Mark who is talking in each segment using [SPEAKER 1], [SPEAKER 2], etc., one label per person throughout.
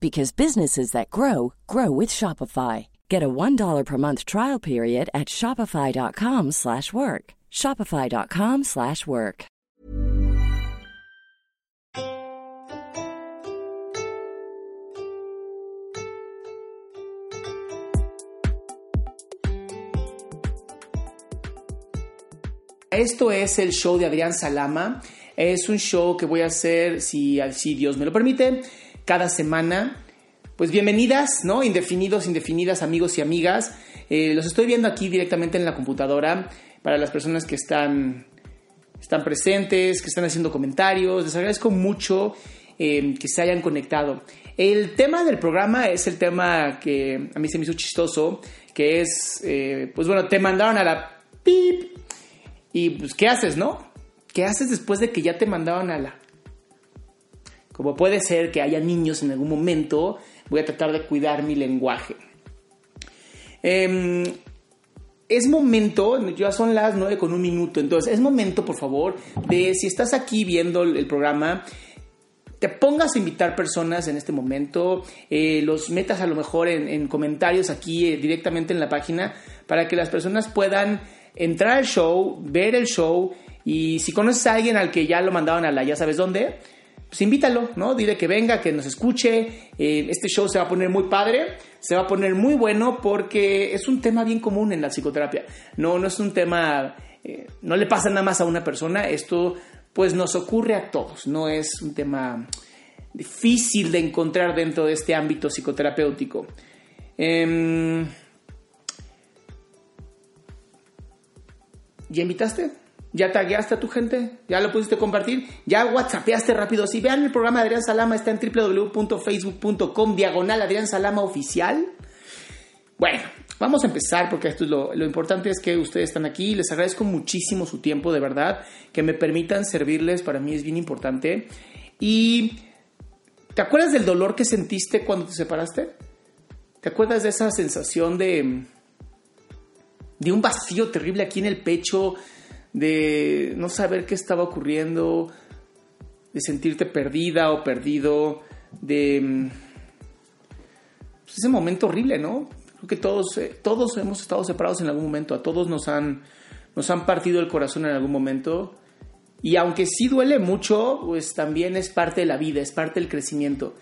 [SPEAKER 1] because businesses that grow grow with Shopify. Get a $1 per month trial period at shopify.com/work. shopify.com/work.
[SPEAKER 2] Esto es el show de Adrián Salama. Es un show que voy a hacer, si, si Dios me lo permite, cada semana. Pues bienvenidas, ¿no? Indefinidos, indefinidas, amigos y amigas. Eh, los estoy viendo aquí directamente en la computadora para las personas que están, están presentes, que están haciendo comentarios. Les agradezco mucho eh, que se hayan conectado. El tema del programa es el tema que a mí se me hizo chistoso, que es, eh, pues bueno, te mandaron a la pip y pues, ¿qué haces, no? ¿Qué haces después de que ya te mandaron a la... Como puede ser que haya niños en algún momento, voy a tratar de cuidar mi lenguaje. Em, es momento, ya son las 9 con un minuto, entonces es momento, por favor, de si estás aquí viendo el, programa, te pongas a invitar personas en este momento, eh, los metas a lo mejor en, comentarios aquí eh, directamente en la página para que las personas puedan entrar al show, ver el show y si conoces a alguien al que ya lo mandaron a la ya sabes dónde, pues invítalo, ¿no? Dile que venga, que nos escuche. Eh, este show se va a poner muy padre, se va a poner muy bueno porque es un tema bien común en la psicoterapia. No, no es un tema, eh, no le pasa nada más a una persona, esto pues nos ocurre a todos, no es un tema difícil de encontrar dentro de este ámbito psicoterapéutico. Em, ¿Ya invitaste? ¿Ya tagueaste a tu gente? ¿Ya lo pudiste compartir? ¿Ya whatsappeaste rápido? Si vean el programa de Adrián Salama, está en www.facebook.com diagonal Adrián Salama oficial. Bueno, vamos a empezar porque esto es lo, lo, importante es que ustedes están aquí. Les agradezco muchísimo su tiempo, de verdad. Que me permitan servirles, para mí es bien importante. Y, ¿te acuerdas del dolor que sentiste cuando te separaste? ¿Te acuerdas de esa sensación de de un vacío terrible aquí en el pecho, de no saber qué estaba ocurriendo, de sentirte perdida o perdido, de mm, pues, ese momento horrible, ¿no? Creo que todos, eh, todos hemos estado separados en algún momento, a todos nos han, nos han partido el corazón en algún momento. Y aunque sí duele mucho, pues también es parte de la vida, es parte del crecimiento.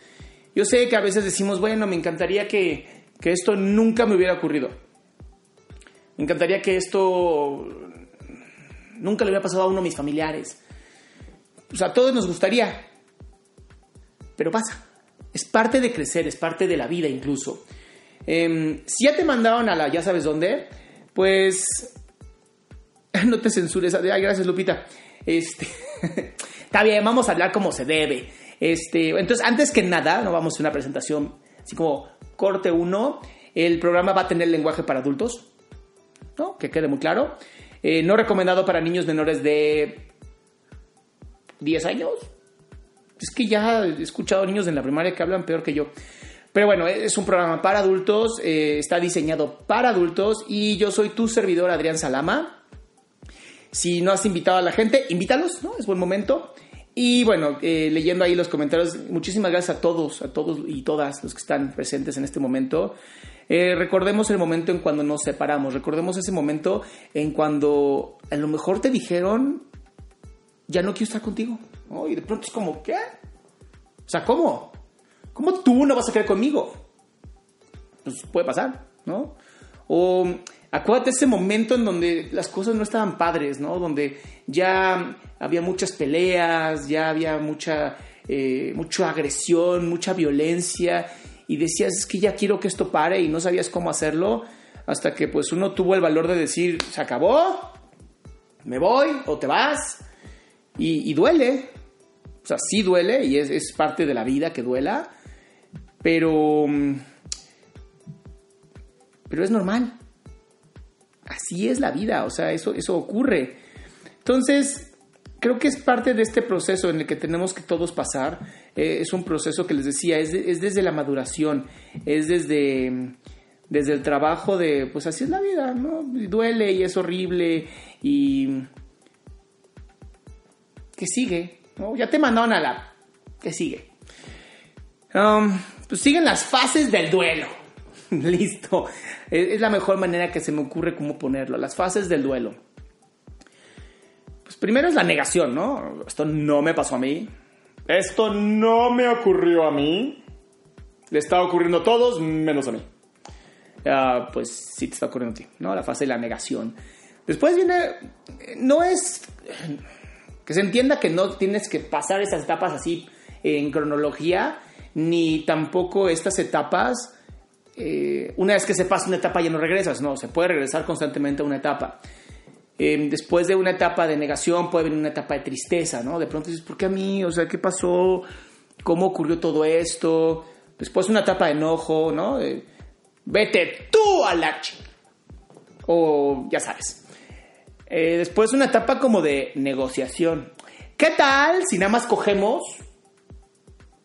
[SPEAKER 2] Yo sé que a veces decimos, bueno, me encantaría que, que esto nunca me hubiera ocurrido me encantaría que esto nunca le hubiera pasado a uno de mis familiares. Pues a todos nos gustaría. Pero pasa. Es parte de crecer, es parte de la vida incluso. Em, si ya te mandaron a la ya sabes dónde, pues no te censures. Ay, gracias Lupita. Este, está bien, vamos a hablar como se debe. Este, entonces, antes que nada, no vamos a una presentación así como corte uno. El programa va a tener lenguaje para adultos. Que quede muy claro. Eh, no recomendado para niños menores de 10 años. Es que ya he escuchado niños en la primaria que hablan peor que yo. Pero bueno, es un programa para adultos, eh, está diseñado para adultos y yo soy tu servidor Adrián Salama. Si no has invitado a la gente, invítalos, ¿no? Es buen momento. Y bueno, eh, leyendo ahí los comentarios, muchísimas gracias a todos, a todos y todas los que están presentes en este momento. Eh, recordemos el momento en cuando nos separamos, recordemos ese momento en cuando a lo mejor te dijeron, ya no quiero estar contigo. Y de pronto es como, ¿qué? O sea, ¿cómo? ¿Cómo tú no vas a quedar conmigo? Pues puede pasar, ¿no? O acuérdate ese momento en donde las cosas no estaban padres, ¿no? Donde ya había muchas peleas, ya había mucha, eh, mucha agresión, mucha violencia y decías, es que ya quiero que esto pare y no sabías cómo hacerlo hasta que pues uno tuvo el valor de decir, se acabó, me voy o te vas y, duele, o sea, sí duele y es, es parte de la vida que duela, pero, pero es normal. Así es la vida, o sea, eso, eso ocurre. Entonces, creo que es parte de este proceso en el que tenemos que todos pasar. Eh, es un proceso que les decía, es, desde la maduración, es desde, desde el trabajo de, pues así es la vida, ¿no? duele y es horrible y... que sigue? ¿no? Ya te mandaron a la... que sigue? Um, pues siguen las fases del duelo. Listo. Es, la mejor manera que se me ocurre cómo ponerlo. Las fases del duelo. Pues primero es la negación, ¿no? Esto no me pasó a mí. Esto no me ocurrió a mí. Le está ocurriendo a todos menos a mí. Ah, pues sí te está ocurriendo a ti, ¿no? La fase de la negación. Después viene, no es que se entienda que no tienes que pasar esas etapas así en cronología, ni tampoco estas etapas eh, una vez que se pasa una etapa ya no regresas, no, se puede regresar constantemente a una etapa. Eh, después de una etapa de negación puede venir una etapa de tristeza, ¿no? De pronto dices, ¿por qué a mí? O sea, ¿qué pasó? ¿Cómo ocurrió todo esto? Después una etapa de enojo, ¿no? Vete tú a la O ya sabes. Eh, después una etapa como de negociación. ¿Qué tal si nada más cogemos,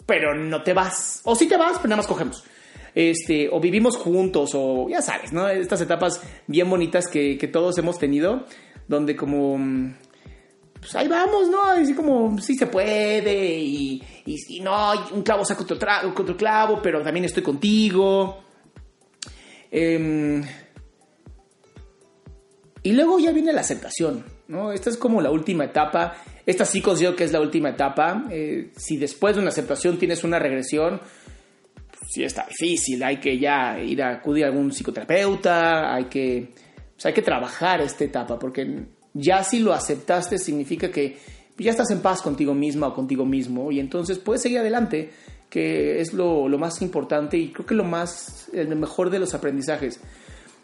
[SPEAKER 2] pero no te vas? O si te vas, pero nada más cogemos este, o vivimos juntos, o ya sabes, ¿no? Estas etapas bien bonitas que, todos hemos tenido, donde como, pues ahí vamos, ¿no? Así como, sí se puede, y, y, no, un clavo saca otro, otro, clavo, pero también estoy contigo. Em, y luego ya viene la aceptación, ¿no? Esta es como la última etapa. Esta sí considero que es la última etapa. Eh, si después de una aceptación tienes una regresión, sí está difícil, hay que ya ir a acudir a algún psicoterapeuta, hay que, hay que trabajar esta etapa, porque ya si lo aceptaste significa que ya estás en paz contigo misma o contigo mismo y entonces puedes seguir adelante, que es lo, más importante y creo que lo más, el mejor de los aprendizajes.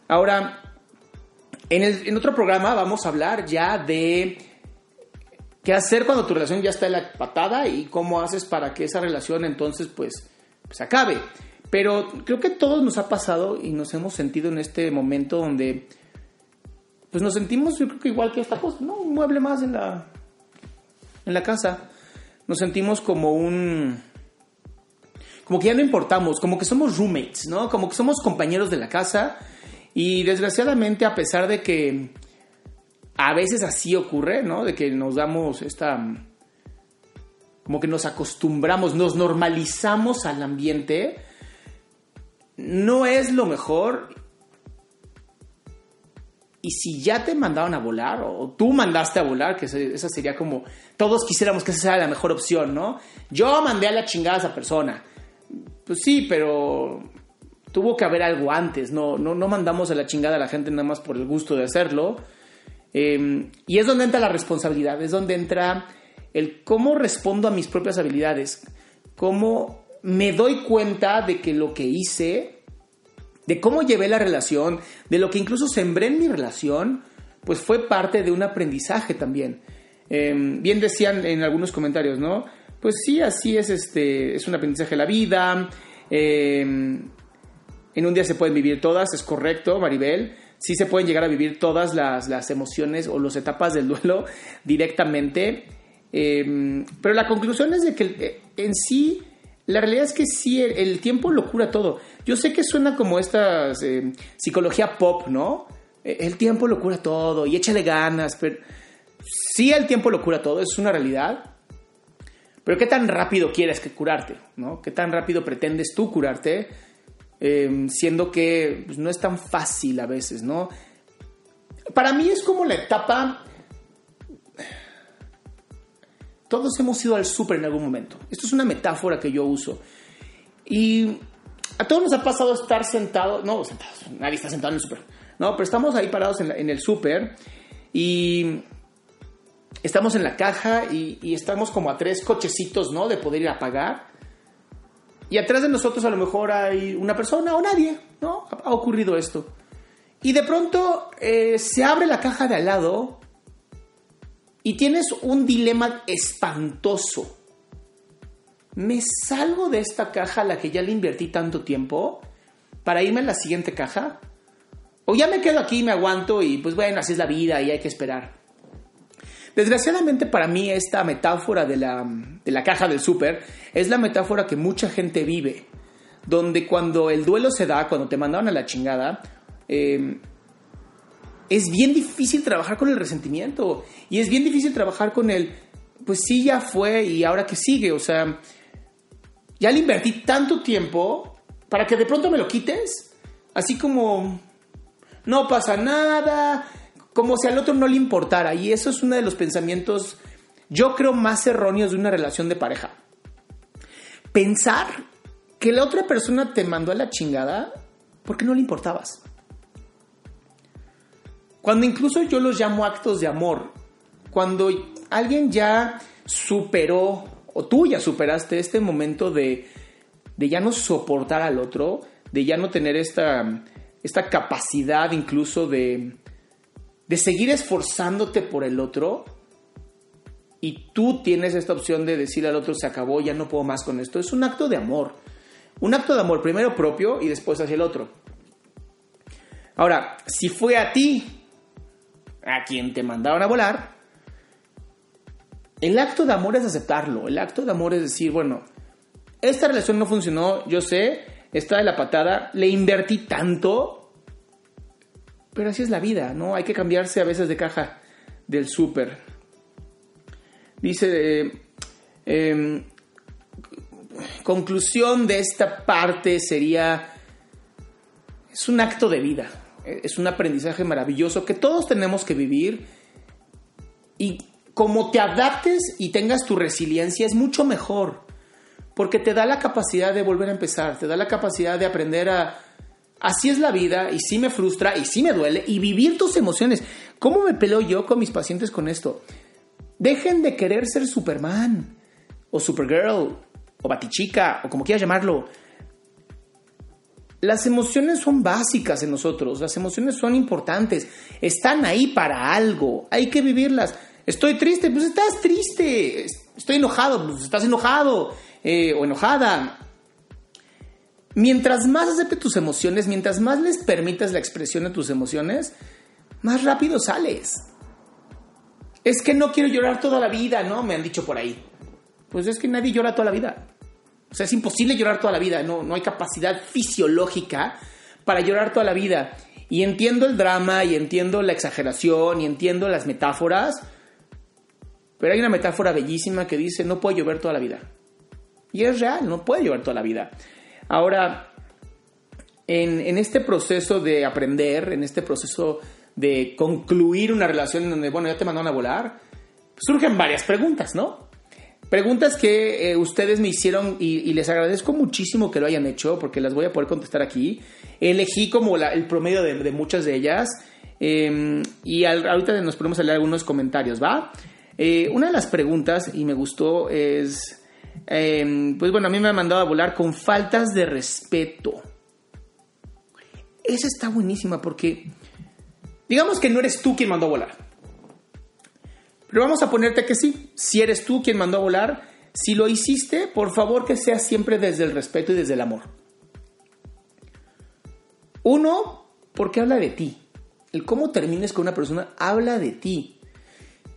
[SPEAKER 2] Ahora, en, en otro programa vamos a hablar ya de qué hacer cuando tu relación ya está en la patada y cómo haces para que esa relación entonces pues se acabe. Pero creo que todos nos ha pasado y nos hemos sentido en este momento donde pues nos sentimos yo creo que igual que esta cosa, ¿no? Un mueble más en la en la casa. Nos sentimos como un como que ya no importamos, como que somos roommates, ¿no? Como que somos compañeros de la casa y desgraciadamente a pesar de que a veces así ocurre, ¿no? De que nos damos esta como que nos acostumbramos, nos normalizamos al ambiente, no es lo mejor. Y si ya te mandaron a volar, o tú mandaste a volar, que esa sería como, todos quisiéramos que esa sea la mejor opción, ¿no? Yo mandé a la chingada a esa persona. Pues sí, pero tuvo que haber algo antes, no, no, no mandamos a la chingada a la gente nada más por el gusto de hacerlo. Em, y es donde entra la responsabilidad, es donde entra el cómo respondo a mis propias habilidades, cómo me doy cuenta de que lo que hice, de cómo llevé la relación, de lo que incluso sembré en mi relación, pues fue parte de un aprendizaje también. Em, bien decían en algunos comentarios, ¿no? Pues sí, así es, este, es un aprendizaje de la vida. Em, en un día se pueden vivir todas, es correcto, Maribel. Sí se pueden llegar a vivir todas las, las emociones o las etapas del duelo directamente Em, pero la conclusión es de que eh, en sí, la realidad es que sí, el, tiempo lo cura todo. Yo sé que suena como esta em, psicología pop, ¿no? E, el tiempo lo cura todo y échale ganas, pero sí el tiempo lo cura todo, es una realidad. Pero ¿qué tan rápido quieres que curarte? ¿no? ¿Qué tan rápido pretendes tú curarte? Eh, siendo que pues, no es tan fácil a veces, ¿no? Para mí es como la etapa... Todos hemos ido al súper en algún momento. Esto es una metáfora que yo uso. Y a todos nos ha pasado estar sentados, no, sentados, nadie está sentado en el súper, no, pero estamos ahí parados en, el súper y estamos en la caja y, estamos como a tres cochecitos, ¿no? De poder ir a pagar. Y atrás de nosotros a lo mejor hay una persona o nadie, ¿no? Ha, ocurrido esto. Y de pronto eh, se abre la caja de al lado y tienes un dilema espantoso. ¿Me salgo de esta caja a la que ya le invertí tanto tiempo para irme a la siguiente caja? ¿O ya me quedo aquí y me aguanto y pues bueno, así es la vida y hay que esperar? Desgraciadamente para mí esta metáfora de la, caja del súper es la metáfora que mucha gente vive, donde cuando el duelo se da, cuando te mandaron a la chingada, em, es bien difícil trabajar con el resentimiento y es bien difícil trabajar con el, pues sí, ya fue y ahora que sigue, o sea, ya le invertí tanto tiempo para que de pronto me lo quites, así como, no pasa nada, como si al otro no le importara. Y eso es uno de los pensamientos, yo creo, más erróneos de una relación de pareja. Pensar que la otra persona te mandó a la chingada porque no le importabas. Cuando incluso yo los llamo actos de amor, cuando alguien ya superó, o tú ya superaste este momento de, de ya no soportar al otro, de ya no tener esta, esta capacidad incluso de, de seguir esforzándote por el otro y tú tienes esta opción de decir al otro se acabó, ya no puedo más con esto, es un acto de amor. Un acto de amor primero propio y después hacia el otro. Ahora, si fue a ti a quien te mandaron a volar, el acto de amor es aceptarlo. El acto de amor es decir, bueno, esta relación no funcionó, yo sé, está de la patada, le invertí tanto, pero así es la vida, ¿no? Hay que cambiarse a veces de caja del súper. Dice, eh, conclusión de esta parte sería, es un acto de vida, es un aprendizaje maravilloso que todos tenemos que vivir y como te adaptes y tengas tu resiliencia es mucho mejor, porque te da la capacidad de volver a empezar, te da la capacidad de aprender a Así es la vida y sí me frustra y sí me duele y vivir tus emociones. ¿Cómo me peleo yo con mis pacientes con esto? Dejen de querer ser Superman o Supergirl o Batichica o como quieras llamarlo. Las emociones son básicas en nosotros, las emociones son importantes, están ahí para algo, hay que vivirlas. Estoy triste, pues estás triste. Estoy enojado, pues estás enojado eh, o enojada mientras más acepte tus emociones, mientras más les permitas la expresión de tus emociones, más rápido sales. Es que no quiero llorar toda la vida, ¿no? Me han dicho por ahí. Pues es que nadie llora toda la vida. O sea, es imposible llorar toda la vida. No, no hay capacidad fisiológica para llorar toda la vida. Y entiendo el drama y entiendo la exageración y entiendo las metáforas. Pero hay una metáfora bellísima que dice, no puedo llover toda la vida. Y es real, no puede llover toda la vida. Ahora, en, este proceso de aprender, en este proceso de concluir una relación en donde, bueno, ya te mandaron a volar, surgen varias preguntas, ¿no? Preguntas que eh, ustedes me hicieron y, les agradezco muchísimo que lo hayan hecho porque las voy a poder contestar aquí. Elegí como el promedio de, muchas de ellas em, y ahorita nos podemos leer algunos comentarios, ¿va? Eh, una de las preguntas, y me gustó, es Em, pues bueno, a mí me ha mandado a volar con faltas de respeto. Esa está buenísima porque digamos que no eres tú quien mandó a volar. Pero vamos a ponerte que sí, si eres tú quien mandó a volar, si lo hiciste, por favor que sea siempre desde el respeto y desde el amor. Uno, porque habla de ti. El cómo termines con una persona habla de ti.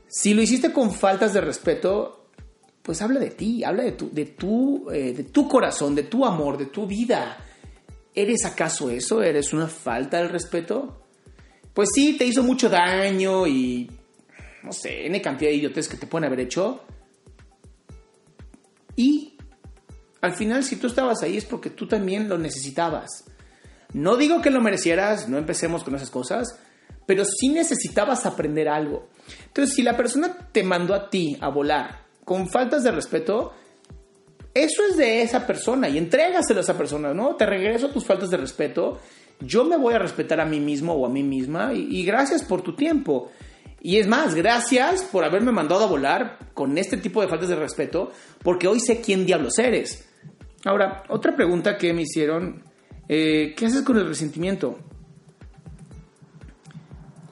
[SPEAKER 2] Si lo hiciste con faltas de respeto, pues habla de ti, habla de tu, de tu, eh, de tu corazón, de tu amor, de tu vida. ¿Eres acaso eso? ¿Eres una falta de respeto? Pues sí, te hizo mucho daño y no sé, N cantidad de idiotes que te pueden haber hecho. Y al final, si tú estabas ahí es porque tú también lo necesitabas. No digo que lo merecieras, no empecemos con esas cosas, pero sí necesitabas aprender algo. Entonces, si la persona te mandó a ti a volar con faltas de respeto, eso es de esa persona y entrégaselo a esa persona, ¿no? Te regreso tus faltas de respeto, yo me voy a respetar a mí mismo o a mí misma y, y gracias por tu tiempo. Y es más, gracias por haberme mandado a volar con este tipo de faltas de respeto, porque hoy sé quién diablos eres. Ahora, otra pregunta que me hicieron, eh, ¿qué haces con el resentimiento?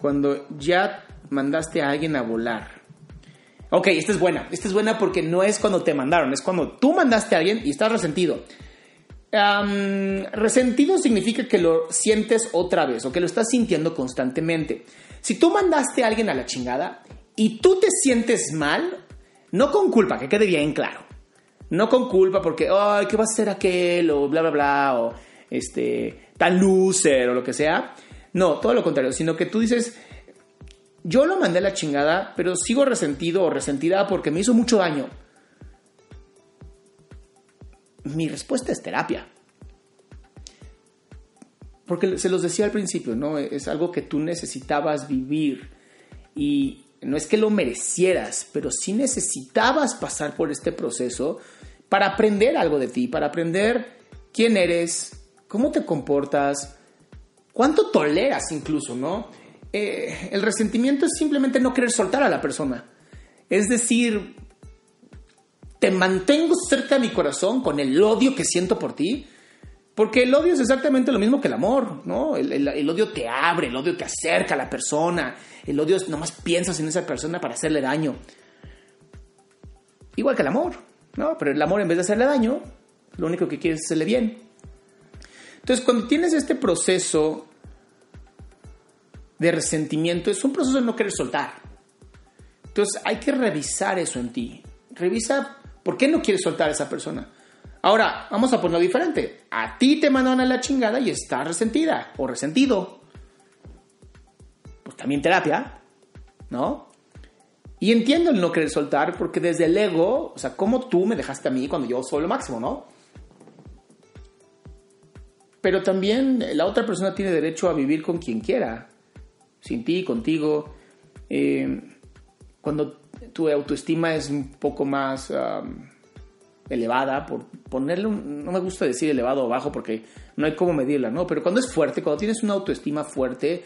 [SPEAKER 2] Cuando ya mandaste a alguien a volar. Ok, esta es buena. Esta es buena porque no es cuando te mandaron, es cuando tú mandaste a alguien y estás resentido. Resentido significa que lo sientes otra vez o que lo estás sintiendo constantemente. Si tú mandaste a alguien a la chingada y tú te sientes mal, no con culpa, que quede bien claro. No con culpa porque, ay, ¿qué va a hacer aquel? O bla, bla, bla, o este, tan loser o lo que sea. No, todo lo contrario, sino que tú dices, yo lo mandé a la chingada, pero sigo resentido o resentida porque me hizo mucho daño. Mi respuesta es terapia. Porque se los decía al principio, ¿no? Es algo que tú necesitabas vivir. Y no es que lo merecieras, pero sí necesitabas pasar por este proceso para aprender algo de ti, para aprender quién eres, cómo te comportas, cuánto toleras incluso, ¿no? Eh, el resentimiento es simplemente no querer soltar a la persona. Es decir, te mantengo cerca de mi corazón con el odio que siento por ti, porque el odio es exactamente lo mismo que el amor, ¿no? El, odio te abre, el odio te acerca a la persona, el odio es nomás piensas en esa persona para hacerle daño. Igual que el amor, ¿no? Pero el amor en vez de hacerle daño, lo único que quiere es hacerle bien. Entonces, cuando tienes este proceso de resentimiento, es un proceso de no querer soltar. Entonces, hay que revisar eso en ti. Revisa por qué no quieres soltar a esa persona. Ahora, vamos a ponerlo diferente. A ti te mandan a la chingada y estás resentida o resentido. Pues también terapia, ¿no? Y entiendo el no querer soltar porque desde el ego, o sea, como tú me dejaste a mí cuando yo soy lo máximo, ¿no? Pero también la otra persona tiene derecho a vivir con quien quiera, sin ti, contigo. Eh, cuando tu autoestima es un poco más elevada, por ponerle un, no me gusta decir elevado o bajo porque no hay cómo medirla, ¿no? Pero cuando es fuerte, cuando tienes una autoestima fuerte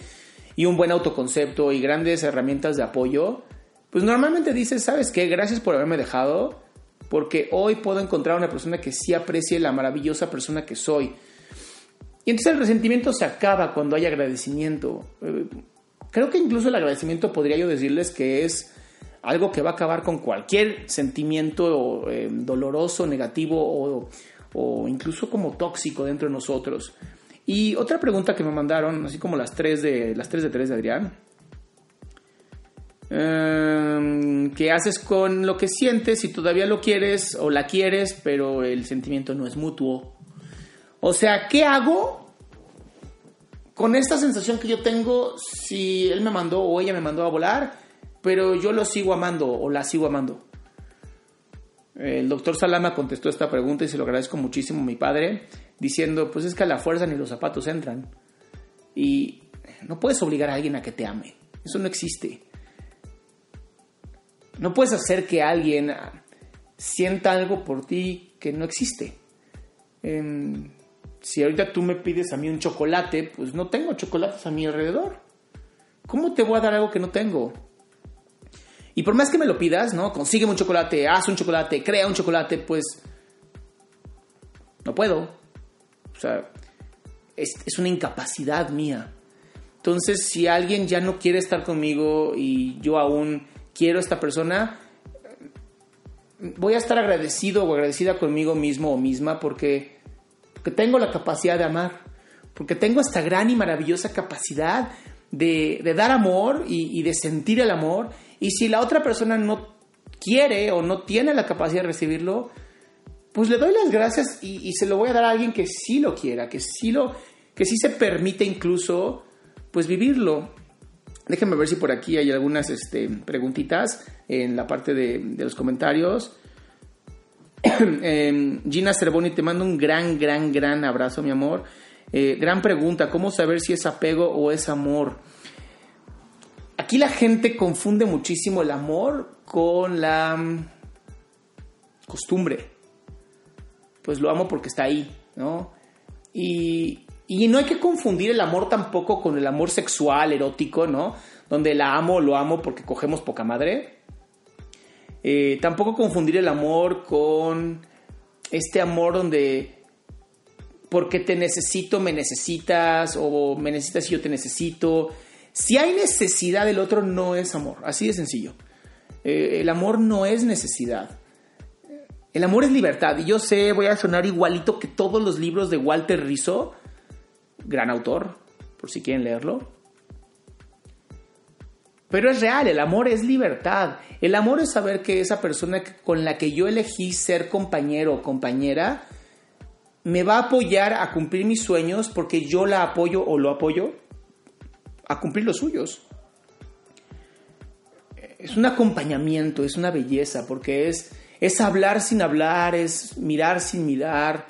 [SPEAKER 2] y un buen autoconcepto y grandes herramientas de apoyo, pues normalmente dices, ¿sabes qué? Gracias por haberme dejado, porque hoy puedo encontrar una persona que sí aprecie la maravillosa persona que soy. Y entonces el resentimiento se acaba cuando hay agradecimiento. Eh, creo que incluso el agradecimiento podría yo decirles que es algo que va a acabar con cualquier sentimiento eh, doloroso, negativo o, incluso como tóxico dentro de nosotros. Y otra pregunta que me mandaron, así como las 3 de, las 3 de 3 de Adrián. Em, ¿Qué haces con lo que sientes si todavía lo quieres o la quieres, pero el sentimiento no es mutuo? O sea, ¿qué hago con esta sensación que yo tengo si él me mandó o ella me mandó a volar? Pero yo lo sigo amando o la sigo amando. El doctor Salama contestó esta pregunta y se lo agradezco muchísimo a mi padre, diciendo, pues es que a la fuerza ni los zapatos entran. Y no puedes obligar a alguien a que te ame. Eso no existe. No puedes hacer que alguien sienta algo por ti que no existe. Si ahorita tú me pides a mí un chocolate, pues no tengo chocolates a mi alrededor. ¿Cómo te voy a dar algo que no tengo? Y por más que me lo pidas, ¿no? Consigue un chocolate, haz un chocolate, crea un chocolate, pues no puedo. O sea, es, una incapacidad mía. Entonces, si alguien ya no quiere estar conmigo y yo aún quiero a esta persona, voy a estar agradecido o agradecida conmigo mismo o misma porque, porque tengo la capacidad de amar, porque tengo esta gran y maravillosa capacidad de, dar amor y de sentir el amor y si la otra persona no quiere o no tiene la capacidad de recibirlo, pues le doy las gracias y, se lo voy a dar a alguien que sí lo quiera, que sí, lo, que sí se permite incluso pues vivirlo. Déjenme ver si por aquí hay algunas este, preguntitas en la parte de, los comentarios. Em, Gina Cervoni, te mando un gran, gran, gran abrazo, mi amor. Eh, gran pregunta, ¿cómo saber si es apego o es amor? Aquí la gente confunde muchísimo el amor con la mm, costumbre. Pues lo amo porque está ahí, ¿no? Y, y no hay que confundir el amor tampoco con el amor sexual, erótico, ¿no? Donde la amo, lo amo porque cogemos poca madre. Eh, tampoco confundir el amor con este amor donde porque te necesito, me necesitas, o me necesitas y yo te necesito. Si hay necesidad del otro, no es amor. Así de sencillo. Eh, el amor no es necesidad. El amor es libertad. Y yo sé, voy a sonar igualito que todos los libros de Walter Rizzo, gran autor, por si quieren leerlo. Pero es real, el amor es libertad. El amor es saber que esa persona con la que yo elegí ser compañero o compañera me va a apoyar a cumplir mis sueños porque yo la apoyo o lo apoyo a cumplir los suyos. Es un acompañamiento, es una belleza, porque es, es hablar sin hablar, es mirar sin mirar.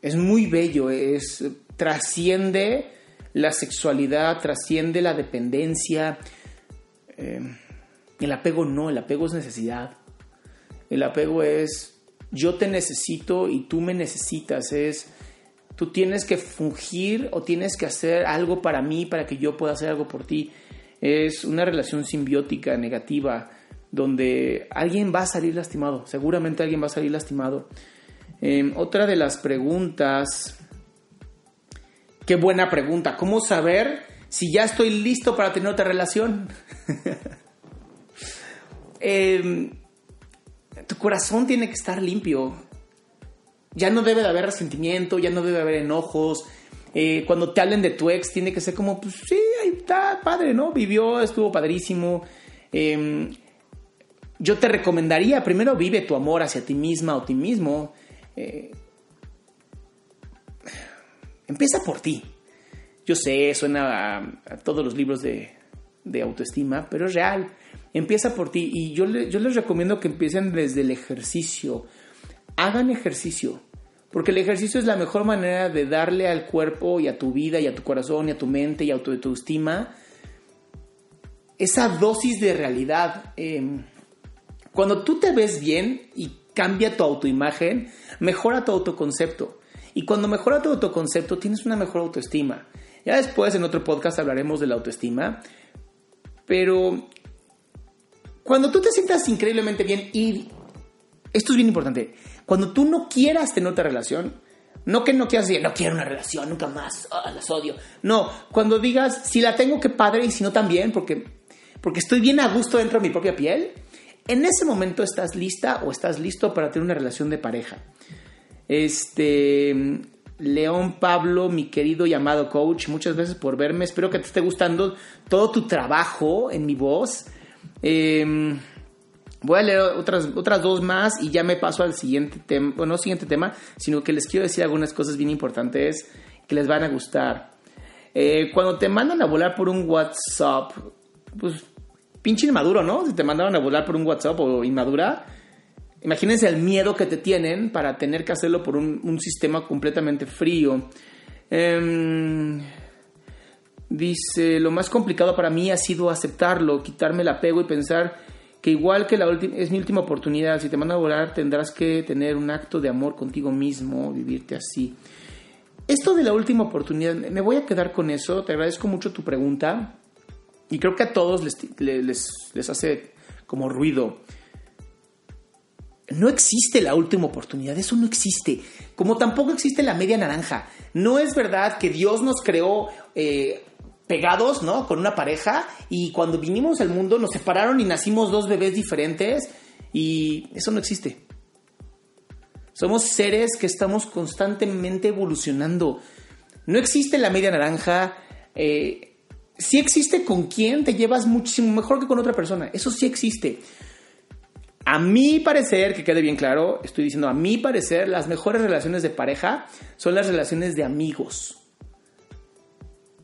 [SPEAKER 2] Es muy bello, es trasciende la sexualidad, trasciende la dependencia. Eh, el apego no, el apego es necesidad. El apego es yo te necesito y tú me necesitas. Es tú tienes que fungir o tienes que hacer algo para mí para que yo pueda hacer algo por ti. Es una relación simbiótica, negativa, donde alguien va a salir lastimado. Seguramente alguien va a salir lastimado. Em, otra de las preguntas Qué buena pregunta. ¿Cómo saber si ya estoy listo para tener otra relación? Em, tu corazón tiene que estar limpio. Ya no debe de haber resentimiento, ya no debe de haber enojos. Eh, cuando te hablen de tu ex, tiene que ser como, pues sí, ahí está, padre, ¿no? Vivió, estuvo padrísimo. Em, yo te recomendaría, primero vive tu amor hacia ti misma o ti mismo. Eh, Empieza por ti. Yo sé, suena a, todos los libros de, autoestima, pero es real. Empieza por ti y yo, yo les recomiendo que empiecen desde el ejercicio. Hagan ejercicio, porque el ejercicio es la mejor manera de darle al cuerpo y a tu vida y a tu corazón y a tu mente y a tu autoestima esa dosis de realidad. Em, cuando tú te ves bien y cambia tu autoimagen, mejora tu autoconcepto. Y cuando mejora tu autoconcepto, tienes una mejor autoestima. Ya después en otro podcast hablaremos de la autoestima. Pero cuando tú te sientas increíblemente bien y esto es bien importante, cuando tú no quieras tener otra relación, no que no quieras decir, no quiero una relación, nunca más, oh, las odio. No, cuando digas, si la tengo, que padre, y si no también, porque, porque estoy bien a gusto dentro de mi propia piel, en ese momento estás lista o estás listo para tener una relación de pareja. Este, León Pablo, mi querido y amado coach, muchas gracias por verme. Espero que te esté gustando todo tu trabajo en mi voz. Em, voy a leer otras, otras dos más y ya me paso al siguiente tema. Bueno, no siguiente tema, sino que les quiero decir algunas cosas bien importantes que les van a gustar. Eh, cuando te mandan a volar por un WhatsApp, pues pinche inmaduro, ¿no? Si te mandaron a volar por un WhatsApp o inmadura, Imagínense el miedo que te tienen para tener que hacerlo por un, sistema completamente frío. Em, dice, lo más complicado para mí ha sido aceptarlo, quitarme el apego y pensar que igual que la es mi última oportunidad, si te mandan a volar tendrás que tener un acto de amor contigo mismo, vivirte así. Esto de la última oportunidad, me voy a quedar con eso, te agradezco mucho tu pregunta y creo que a todos les, les, les hace como ruido no existe la última oportunidad, eso no existe. Como tampoco existe la media naranja. No es verdad que Dios nos creó eh, pegados, ¿no? Con una pareja y cuando vinimos al mundo nos separaron y nacimos dos bebés diferentes y eso no existe. Somos seres que estamos constantemente evolucionando. No existe la media naranja. Eh, sí existe con quién te llevas muchísimo mejor que con otra persona. Eso sí existe. A mi parecer, que quede bien claro, estoy diciendo a mi parecer, las mejores relaciones de pareja son las relaciones de amigos.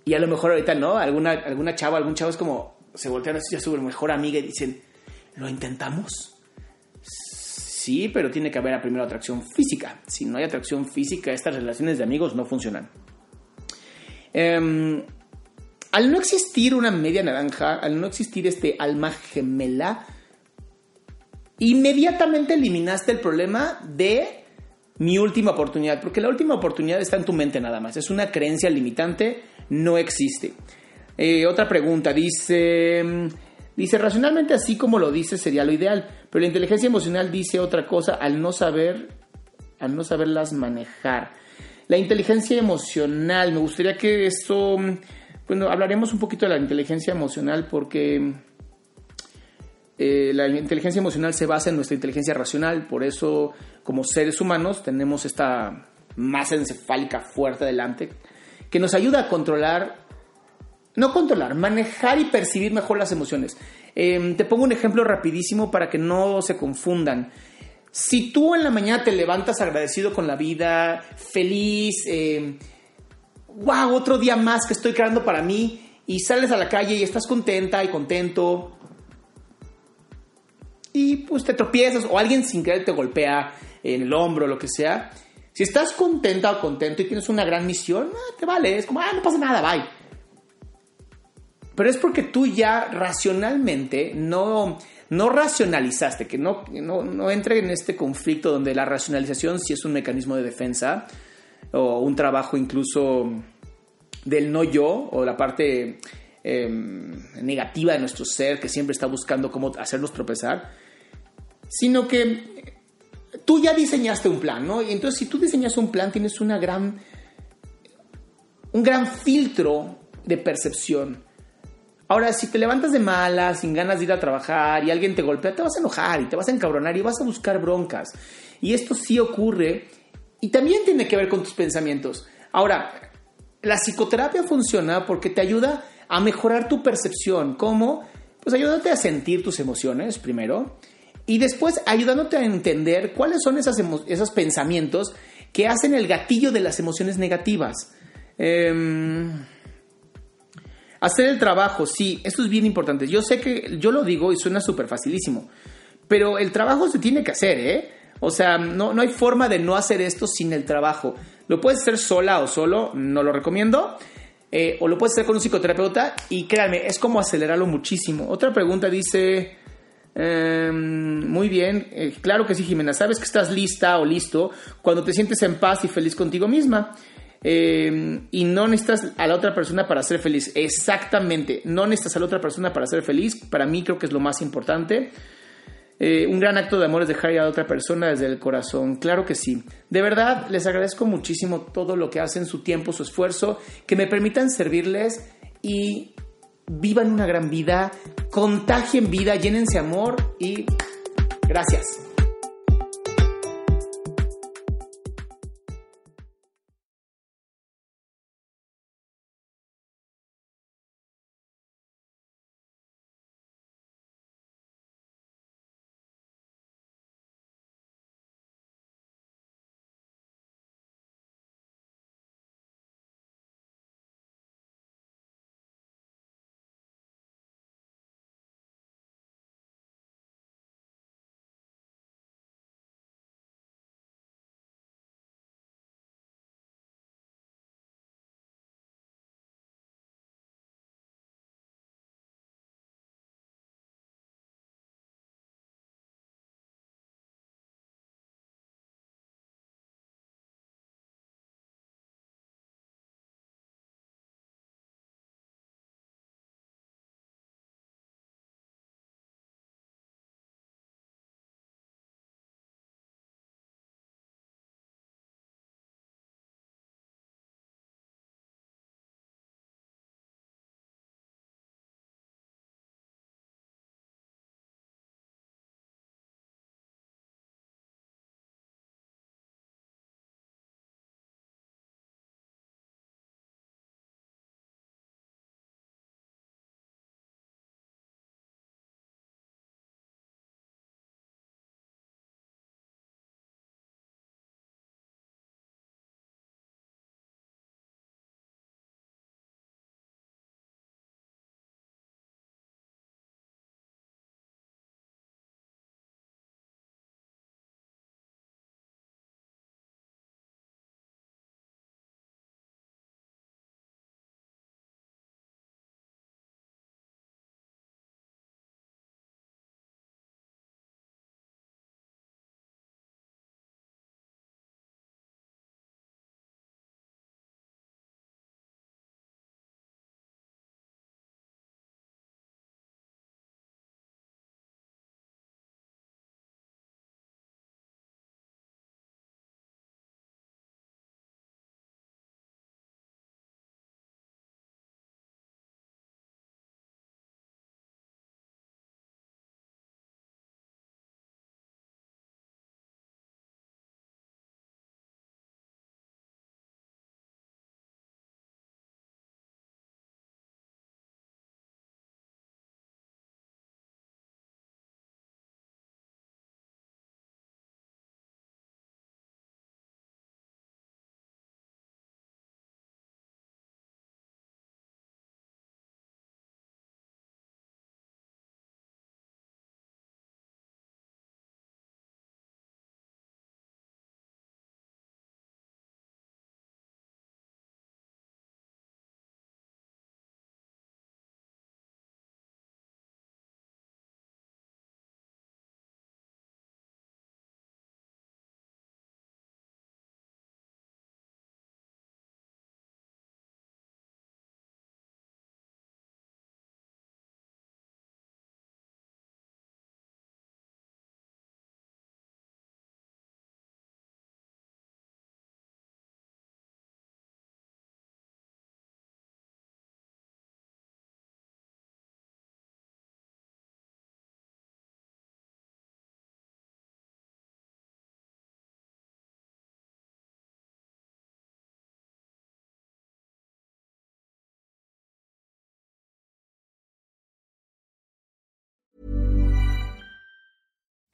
[SPEAKER 2] Y a lo mejor ahorita, ¿no? Alguna, alguna chava, algún chavo es como, se voltean a su mejor amiga y dicen, ¿lo intentamos? Sí, pero tiene que haber primero atracción física. Si no hay atracción física, estas relaciones de amigos no funcionan. Em, al no existir una media naranja, al no existir este alma gemela, inmediatamente eliminaste el problema de mi última oportunidad, porque la última oportunidad está en tu mente nada más, es una creencia limitante, no existe. Eh, otra pregunta, dice, dice, racionalmente así como lo dice sería lo ideal, pero la inteligencia emocional dice otra cosa al no saber, al no saberlas manejar. La inteligencia emocional, me gustaría que esto, bueno, hablaremos un poquito de la inteligencia emocional porque eh, la inteligencia emocional se basa en nuestra inteligencia racional, por eso como seres humanos tenemos esta masa encefálica fuerte adelante que nos ayuda a controlar, no controlar, manejar y percibir mejor las emociones. Em, te pongo un ejemplo rapidísimo para que no se confundan. Si tú en la mañana te levantas agradecido con la vida, feliz, wow, em, otro día más que estoy creando para mí, y sales a la calle y estás contenta y contento, y pues te tropiezas o alguien sin querer te golpea en el hombro, lo que sea. Si estás contenta o contento y tienes una gran misión, te vale, es como, ah, no pasa nada, bye. Pero es porque tú ya racionalmente no, no racionalizaste, que no, no, no entre en este conflicto donde la racionalización sí es un mecanismo de defensa o un trabajo incluso del no yo o la parte em, negativa de nuestro ser que siempre está buscando cómo hacernos tropezar, sino que tú ya diseñaste un plan, ¿no? Y entonces si tú diseñas un plan tienes una gran, un gran filtro de percepción Ahora, si te levantas de mala, sin ganas de ir a trabajar y alguien te golpea, te vas a enojar y te vas a encabronar y vas a buscar broncas. Y esto sí ocurre y también tiene que ver con tus pensamientos. Ahora, la psicoterapia funciona porque te ayuda a mejorar tu percepción. ¿Cómo? Pues ayudándote a sentir tus emociones primero y después ayudándote a entender cuáles son esas esos pensamientos que hacen el gatillo de las emociones negativas. Eh, Hacer el trabajo, sí, esto es bien importante. Yo sé que yo lo digo y suena súper facilísimo, pero el trabajo se tiene que hacer, ¿eh? O sea, no, no hay forma de no hacer esto sin el trabajo. Lo puedes hacer sola o solo, no lo recomiendo. Eh, o lo puedes hacer con un psicoterapeuta y créanme, es como acelerarlo muchísimo. Otra pregunta dice, em, muy bien, eh, claro que sí, Jimena, sabes que estás lista o listo cuando te sientes en paz y feliz contigo misma. Eh, y no necesitas a la otra persona para ser feliz. Exactamente, no necesitas a la otra persona para ser feliz. Para mí creo que es lo más importante. Eh, un gran acto de amor es dejar a otra persona desde el corazón. Claro que sí. De verdad, les agradezco muchísimo todo lo que hacen, su tiempo, su esfuerzo, que me permitan servirles y vivan una gran vida, contagien vida, llénense amor y gracias.